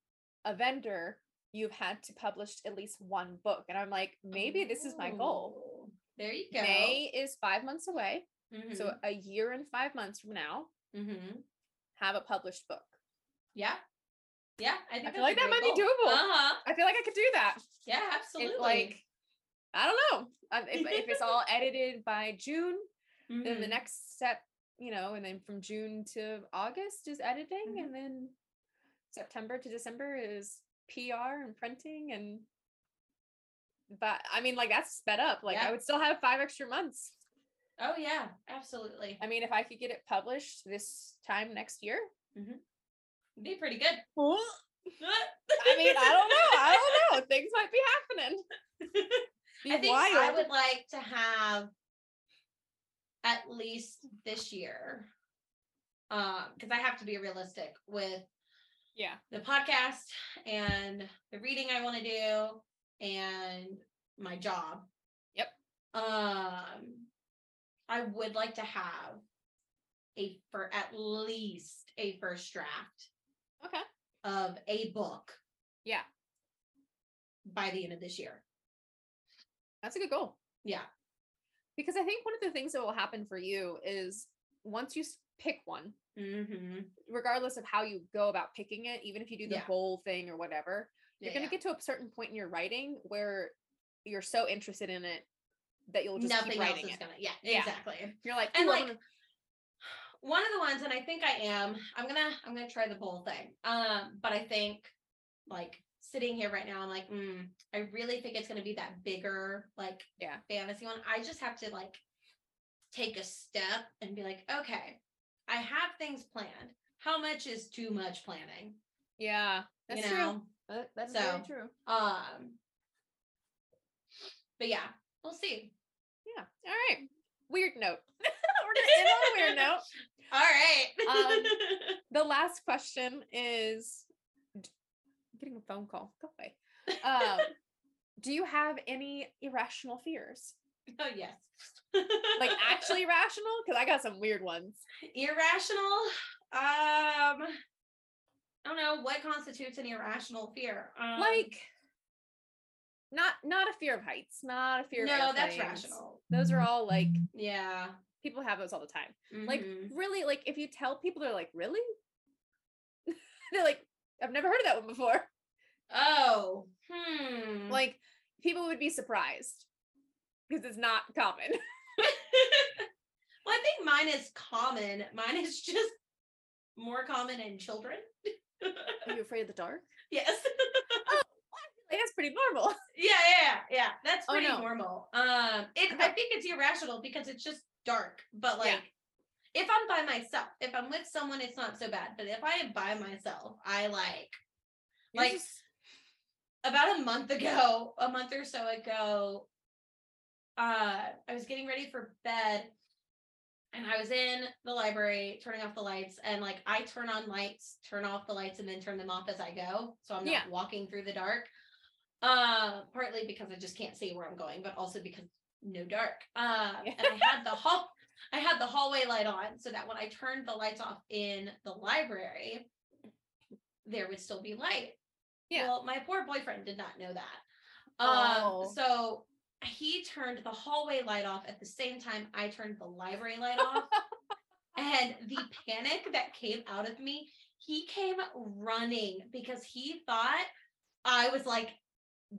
a vendor, you've had to publish at least one book, and I'm like, maybe this is my goal. Oh, There you go. May is five months away, so Mhm. a year and five months from now, Mhm. have a published book. yeah, yeah. I think I feel like that might be doable. Uh huh. I feel like I could do that. Yeah, absolutely. like I don't know if, if it's all edited by June, then the Mhm. next step, you know, and then from June to August is editing, Mhm. and then September to December is PR and printing, and but I mean, like that's sped up. Like Yeah. I would still have five extra months. Oh yeah, absolutely. I mean, if I could get it published this time next year, Be pretty good. I mean, I don't know. I don't know. Things might be happening. Be I think I would like to have at least this year. Um, because I have to be realistic with yeah. the podcast and the reading I want to do and my job. Yep. Um I would like to have a for at least a first draft Okay. of a book Yeah. by the end of this year. That's a good goal. Yeah. Because I think one of the things that will happen for you is once you pick one, Mm-hmm. regardless of how you go about picking it, even if you do the Yeah. bowl thing or whatever, you're Yeah, going to yeah. get to a certain point in your writing where you're so interested in it that you'll just Nothing keep else writing is it. gonna yeah, Yeah. exactly. You're like, And like wanna-" one of the ones, and I think I am, I'm gonna I'm gonna try the bowl thing. Um, but I think like sitting here right now, I'm like, mm, I really think it's gonna be that bigger, like Yeah. fantasy one. I just have to like take a step and be like, okay, I have things planned. How much is too much planning? yeah, that's you true. know? That- that's So, very true. Um but yeah, we'll see. Yeah. All right. Weird note. We're going to end on a weird note. All right. Um, The last question is getting a phone call. Go away. Um, do you have any irrational fears? oh yes. Like actually rational? Because I got some weird ones. irrational um i don't know what constitutes an irrational fear um, Like not not a fear of heights, not a fear of no that's rational Those are all like yeah people have those all the time. Like mhm. really, like if you tell people, they're like, really? they're like, I've never heard of that one before. oh hmm Like people would be surprised because it's not common. well i think mine is common mine is just more common in children Are you afraid of the dark? yes Like, that's pretty normal. yeah yeah yeah that's Oh, pretty no. normal um it, i think it's irrational because it's just dark but like Yeah. If i'm by myself if i'm with someone it's not so bad but if i am by myself i like You're Like, just- about a month ago, a month or so ago, uh, I was getting ready for bed and I was in the library turning off the lights and like I turn on lights, turn off the lights and then turn them off as I go. So I'm not Yeah. walking through the dark. Uh partly because I just can't see where I'm going, but also because no dark. Uh and I had the hall I had the hallway light on so that when I turned the lights off in the library, there would still be light. Yeah. Well, my poor boyfriend did not know that. Um, Oh. so he turned the hallway light off at the same time I turned the library light off. and the panic that came out of me, he came running because he thought I was like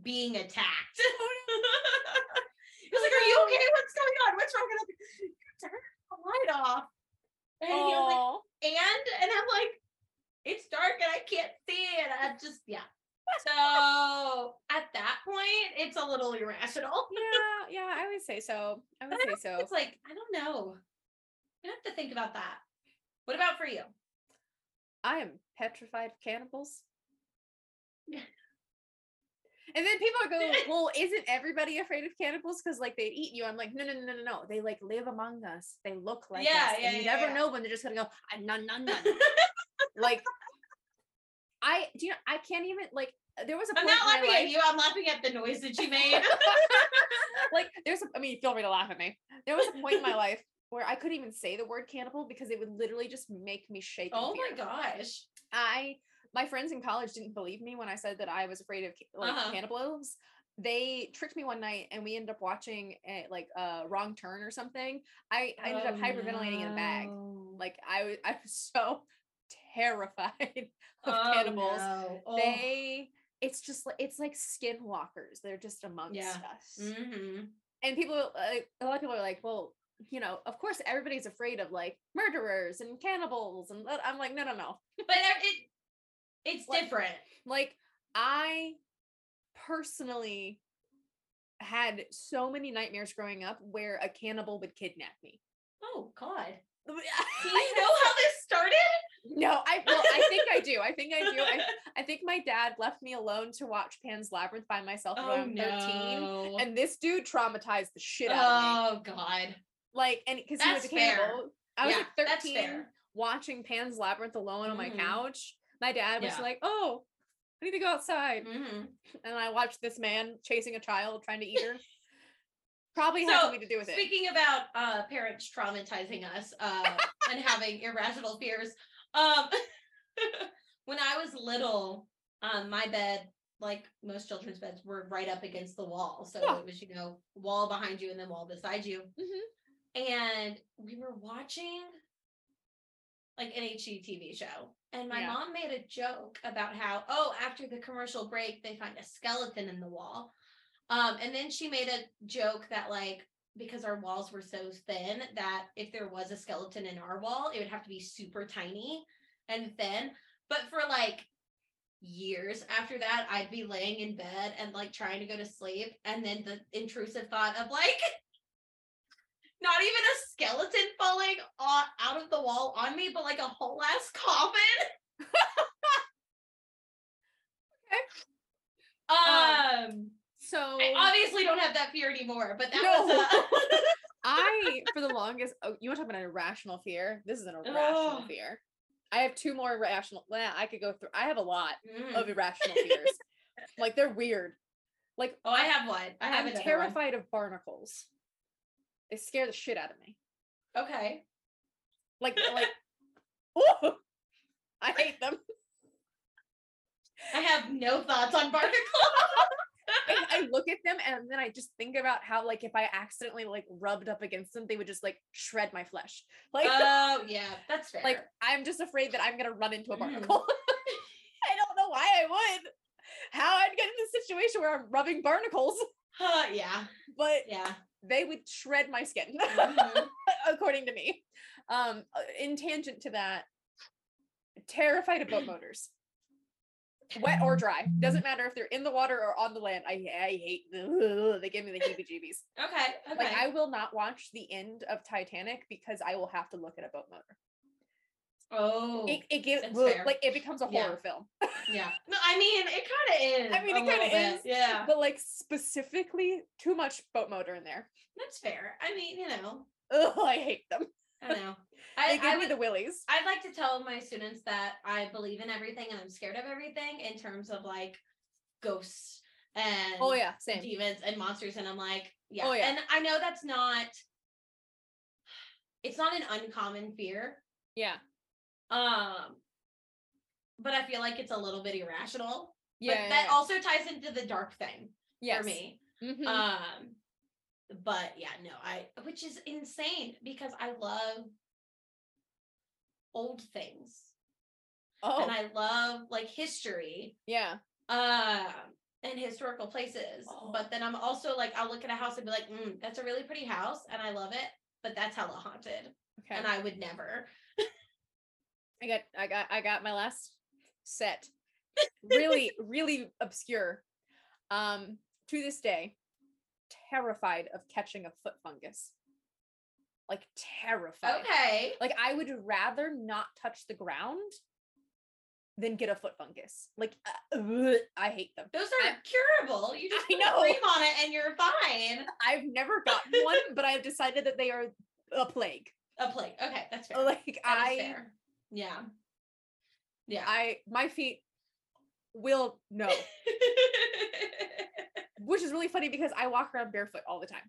being attacked. he was like, Are you okay? What's going on? What's wrong? And I'm like, "You turned the light off. And he was like, and and I'm like, it's dark and I can't see it. I just yeah. So at that point, it's a little irrational. yeah, yeah, I would say so. I would I say so. It's like I don't know. I have to think about that. What about for you? I am petrified of cannibals. And then people are going, well, isn't everybody afraid of cannibals? Because like they eat you. I'm like, no, no, no, no, no. They like live among us. They look like Yeah, us. yeah, and you yeah, never yeah. know when they're just gonna go, "Ah, none, none, none. like I do you know I can't even like there was a I'm not laughing life, at you. I'm laughing at the noise that you made. like there's a, I mean feel free to laugh at me. There was a point in my life where I couldn't even say the word cannibal because it would literally just make me shake. oh my gosh. I my friends in college didn't believe me when I said that I was afraid of like Uh-huh. cannibals. They tricked me one night and we ended up watching a, like a wrong turn or something. I, I ended up Oh, hyperventilating in a bag. Like I was I was so terrified of Oh, cannibals. no. Oh. They it's just like it's like skinwalkers. They're just amongst Yeah. us. Mhm. And people like a lot of people are like, well, you know, of course everybody's afraid of like murderers and cannibals and I'm like, no, no, no. But it, it it's Like- different. Like I personally had so many nightmares growing up where a cannibal would kidnap me. Oh God. Do I you know how this started? No, I well, I think I do. I think I do. I, I think my dad left me alone to watch Pan's Labyrinth by myself Oh around 13. no. And this dude traumatized the shit out of me. oh God. Like, and because he was a That's fair. cannibal. I was Yeah, like 13 watching Pan's Labyrinth alone on my Mhm. couch. My dad was Yeah. like, Oh, I need to go outside. Mhm. And I watched this man chasing a child trying to eat her. Probably had So, something to do with it. Speaking about uh parents traumatizing us uh and having irrational fears, um when I was little, um my bed, like most children's beds, were right up against the wall. So Yeah. it was, you know, wall behind you and then wall beside you. Mhm. And we were watching like an HGTV show. And my Yeah. mom made a joke about how, oh, after the commercial break, they find a skeleton in the wall. Um, and then she made a joke that like because our walls were so thin that if there was a skeleton in our wall, it would have to be super tiny and thin. But for like years after that, I'd be laying in bed and like trying to go to sleep, and then the intrusive thought of like not even a skeleton falling out of the wall on me, but like a whole ass coffin. Um, So I obviously don't have that fear anymore, but that No. was uh, I, for the longest, oh, you want to talk about an irrational fear? This is an irrational Ugh. fear. I have two more irrational. Well, I could go through. I have a lot of Mm. irrational fears. like they're weird. Like Oh, I have one. I have I'm another one. terrified of barnacles. They scare the shit out of me. Okay. Like like. Ooh, I hate them. I have no thoughts on barnacles. I, I look at them and then I just think about how like if I accidentally like rubbed up against them, they would just like shred my flesh. Like Oh yeah, that's fair. like I'm just afraid that I'm gonna run into a Mm. barnacle. I don't know why I would. How I'd get in a situation where I'm rubbing barnacles, Huh, yeah, but yeah. They would shred my skin, Mhm. according to me. Um, uh, in tangent to that, terrified of boat motors. Wet or dry, doesn't matter if they're in the water or on the land. I I hate them. They give me the heebie-jeebies. Okay, okay. Like I will not watch the end of Titanic because I will have to look at a boat motor. Oh, It, it gives well, like it becomes a Yeah. horror film. yeah. No, I mean, it kind of is. I mean, it kinda is, Yeah, But like specifically, too much boat motor in there. that's fair. I mean, you know, Oh, I hate them. I know. They I, give I me would, the willies. I'd like to tell my students that I believe in everything and I'm scared of everything in terms of like ghosts oh, and Oh yeah, same. demons and monsters and i'm like yeah. Oh, yeah. and i know that's not it's not an uncommon fear Yeah, um but i feel like it's a little bit irrational yeah. but that yeah. also ties into the dark thing yes. for me Mhm. um but yeah no i which is insane because i love old things oh and i love like history yeah. um and historical places Oh. but then i'm also like i'll look at a house and be like mm, that's a really pretty house and i love it but that's hella haunted Okay. and i would never I got I got I got my last set. Really, really obscure. Um, to this day, terrified of catching a foot fungus. Like terrified. okay Like I would rather not touch the ground than get a foot fungus. Like uh, ugh, I hate them. those are curable you just I put know. cream on it and you're fine I've never gotten one, but I've decided that they are a plague. a plague. okay that's fair Like That I fair. Yeah yeah I my feet will know. Which is really funny because I walk around barefoot all the time.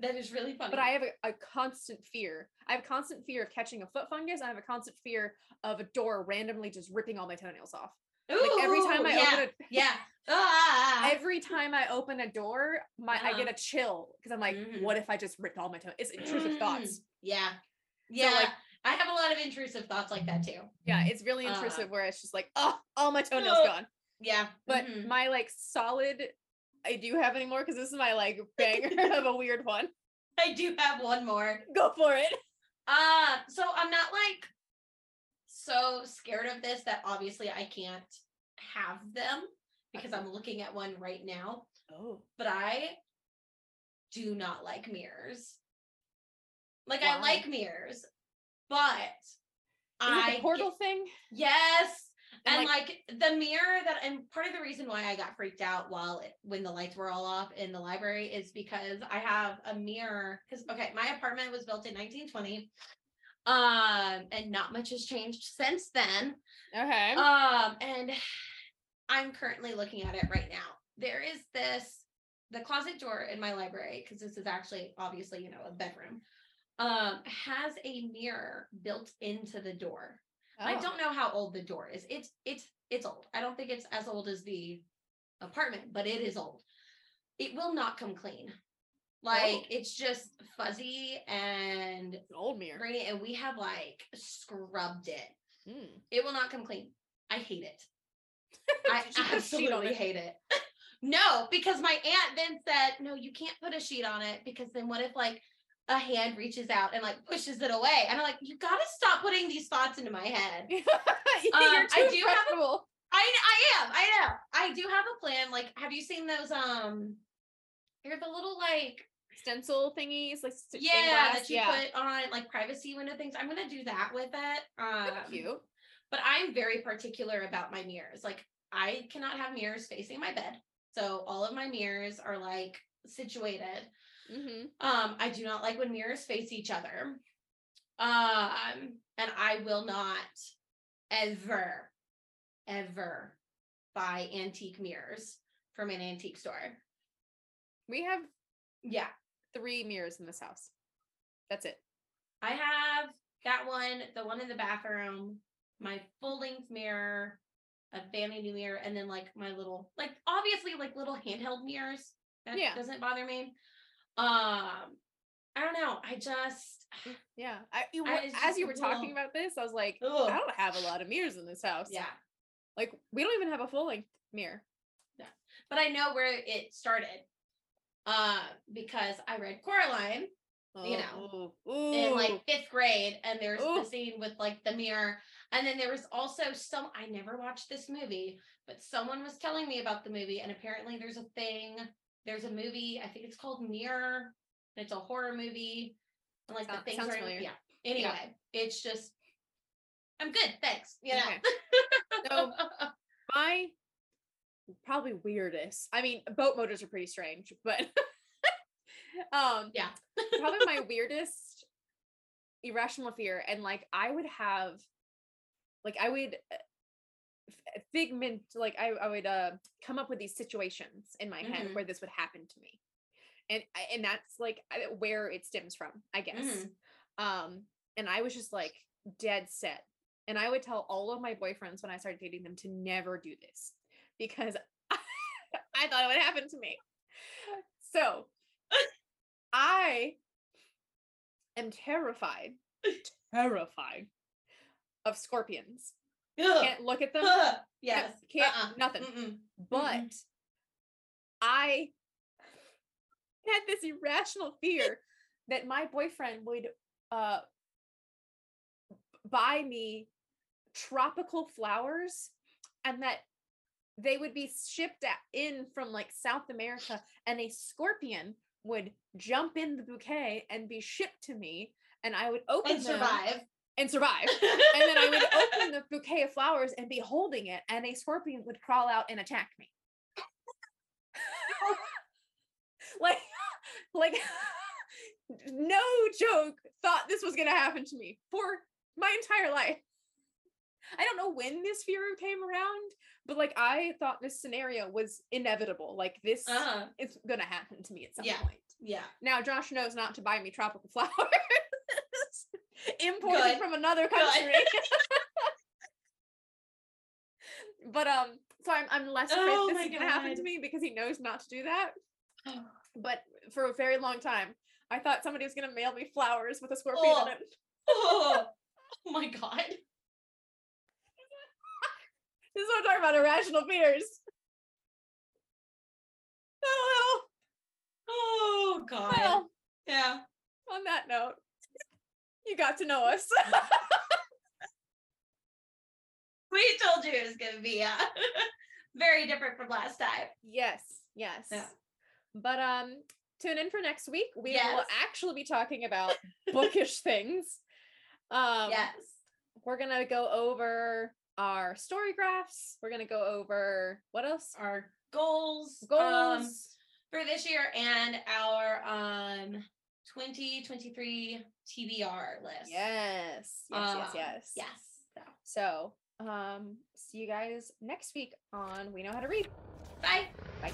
that is really funny. But I have a, a constant fear. I have a constant fear of catching a foot fungus. I have a constant fear of a door randomly just ripping all my toenails off. Like every time I yeah, open a yeah. Ah, every time I open a door, my I get Uh-huh. a chill because I'm like, Mhm. what if I just ripped all my toenails? It's intrusive thoughts. yeah. Yeah. like- I have a lot of intrusive thoughts like that too. Yeah, it's really Uh, intrusive where it's just like, oh, all my toenails Ugh. gone. Yeah. But mhm. my like solid, I do have any more because this is my like banger of a weird one. I do have one more. Go for it. Uh, so I'm not like so scared of this that obviously I can't have them because I'm looking at one right now, Oh, but I do not like mirrors. Like I like mirrors, but I the portal thing? Yes. And, And like, the mirror that and part of the reason why I got freaked out while it, when the lights were all off in the library is because I have a mirror cuz okay, my apartment was built in 1920. Um and not much has changed since then. Okay. Um and I'm currently looking at it right now. There is this the closet door in my library because this is actually obviously, you know, a bedroom. Um has a mirror built into the door. I Oh. don't know how old the door is. It's it's it's old. I don't think it's as old as the apartment, but it is old. It will not come clean. Like Oh. it's just fuzzy and an old mirror. grainy, and we have like scrubbed it. Mm. It will not come clean. I hate it. I Did you put a sheet on absolutely it? hate it. no, because my aunt then said, "No, you can't put a sheet on it because then what if like a hand reaches out and like pushes it away?" And I'm like, "You got to stop putting these thoughts into my head." You're I do have a-. I I am. I know. I do have a plan. Like, have you seen those? Um, they're the little like stencil thingies, like yeah that you yeah. put on like privacy window things. I'm gonna do that with it. Um, That's cute. but I'm very particular about my mirrors. Like, I cannot have mirrors facing my bed. So all of my mirrors are like situated. Hmm Um, I do not like when mirrors face each other. Um, and I will not ever, ever buy antique mirrors from an antique store. We have Yeah, three mirrors in this house. That's it. I have that one, the one in the bathroom, my full length mirror, a vanity mirror, and then like my little, like obviously like little handheld mirrors. That Yeah. doesn't bother me. Um, I don't know. I just Yeah. I, you- I- as just you were talking about this, I was like, Ugh. I don't have a lot of mirrors in this house. yeah. Like we don't even have a full length mirror. Yeah. But I know where it started. Uh, because I read Coraline You know, Ooh. in like fifth grade, and there's the scene with like the mirror, and then there was also some. I never watched this movie, but someone was telling me about the movie, and apparently there's a thing. There's a movie. I think it's called Mirror. It's a horror movie, and like the Sound- things are. familiar. Yeah. Anyway, it's just. I'm good, thanks. You know. Okay. So my probably weirdest. I mean, boat motors are pretty strange, but um Yeah. probably my weirdest irrational fear and like I would have like I would figment like I, I would uh come up with these situations in my head Mhm. where this would happen to me. And and that's like where it stems from, I guess. Mhm. Um and I was just like dead set. And I would tell all of my boyfriends when I started dating them to never do this because I thought it would happen to me. So I am terrified, terrified of scorpions. Can't look at them. Yes. Can't Uh-uh. nothing. Mm-mm. But I had this irrational fear that my boyfriend would uh buy me tropical flowers and that they would be shipped in from like South America and a scorpion would jump in the bouquet and be shipped to me and I would open And them survive. And survive. And then I would open the bouquet of flowers and be holding it, and a scorpion would crawl out and attack me. like, like, no joke. Thought this was gonna happen to me for my entire life. I don't know when this fear came around, but like I thought this scenario was inevitable. Like this Uh, is gonna happen to me at some Yeah. point. yeah. Now Josh knows not to buy me tropical flowers. Imported Good. from another country. but um so I'm I'm less afraid Oh this is gonna happen to me because he knows not to do that. But for a very long time, I thought somebody was gonna mail me flowers with a scorpion Oh. in it. oh, oh my god. This is what I'm talking about, irrational fears. Oh Oh god. Well, yeah. on that note, you got to know us. We told you it was gonna be uh very different from last time. yes, yes. Yeah. But um tune in for next week. We will actually be talking about bookish things. Um yes. we're gonna go over our StoryGraphs. We're gonna go over what else? Our goals. Goals. um, for this year and our um 2023 TBR list. yes. Yes, yes, Um, yes. Yes. So, So um see you guys next week on We Know How to Read. bye. Bye.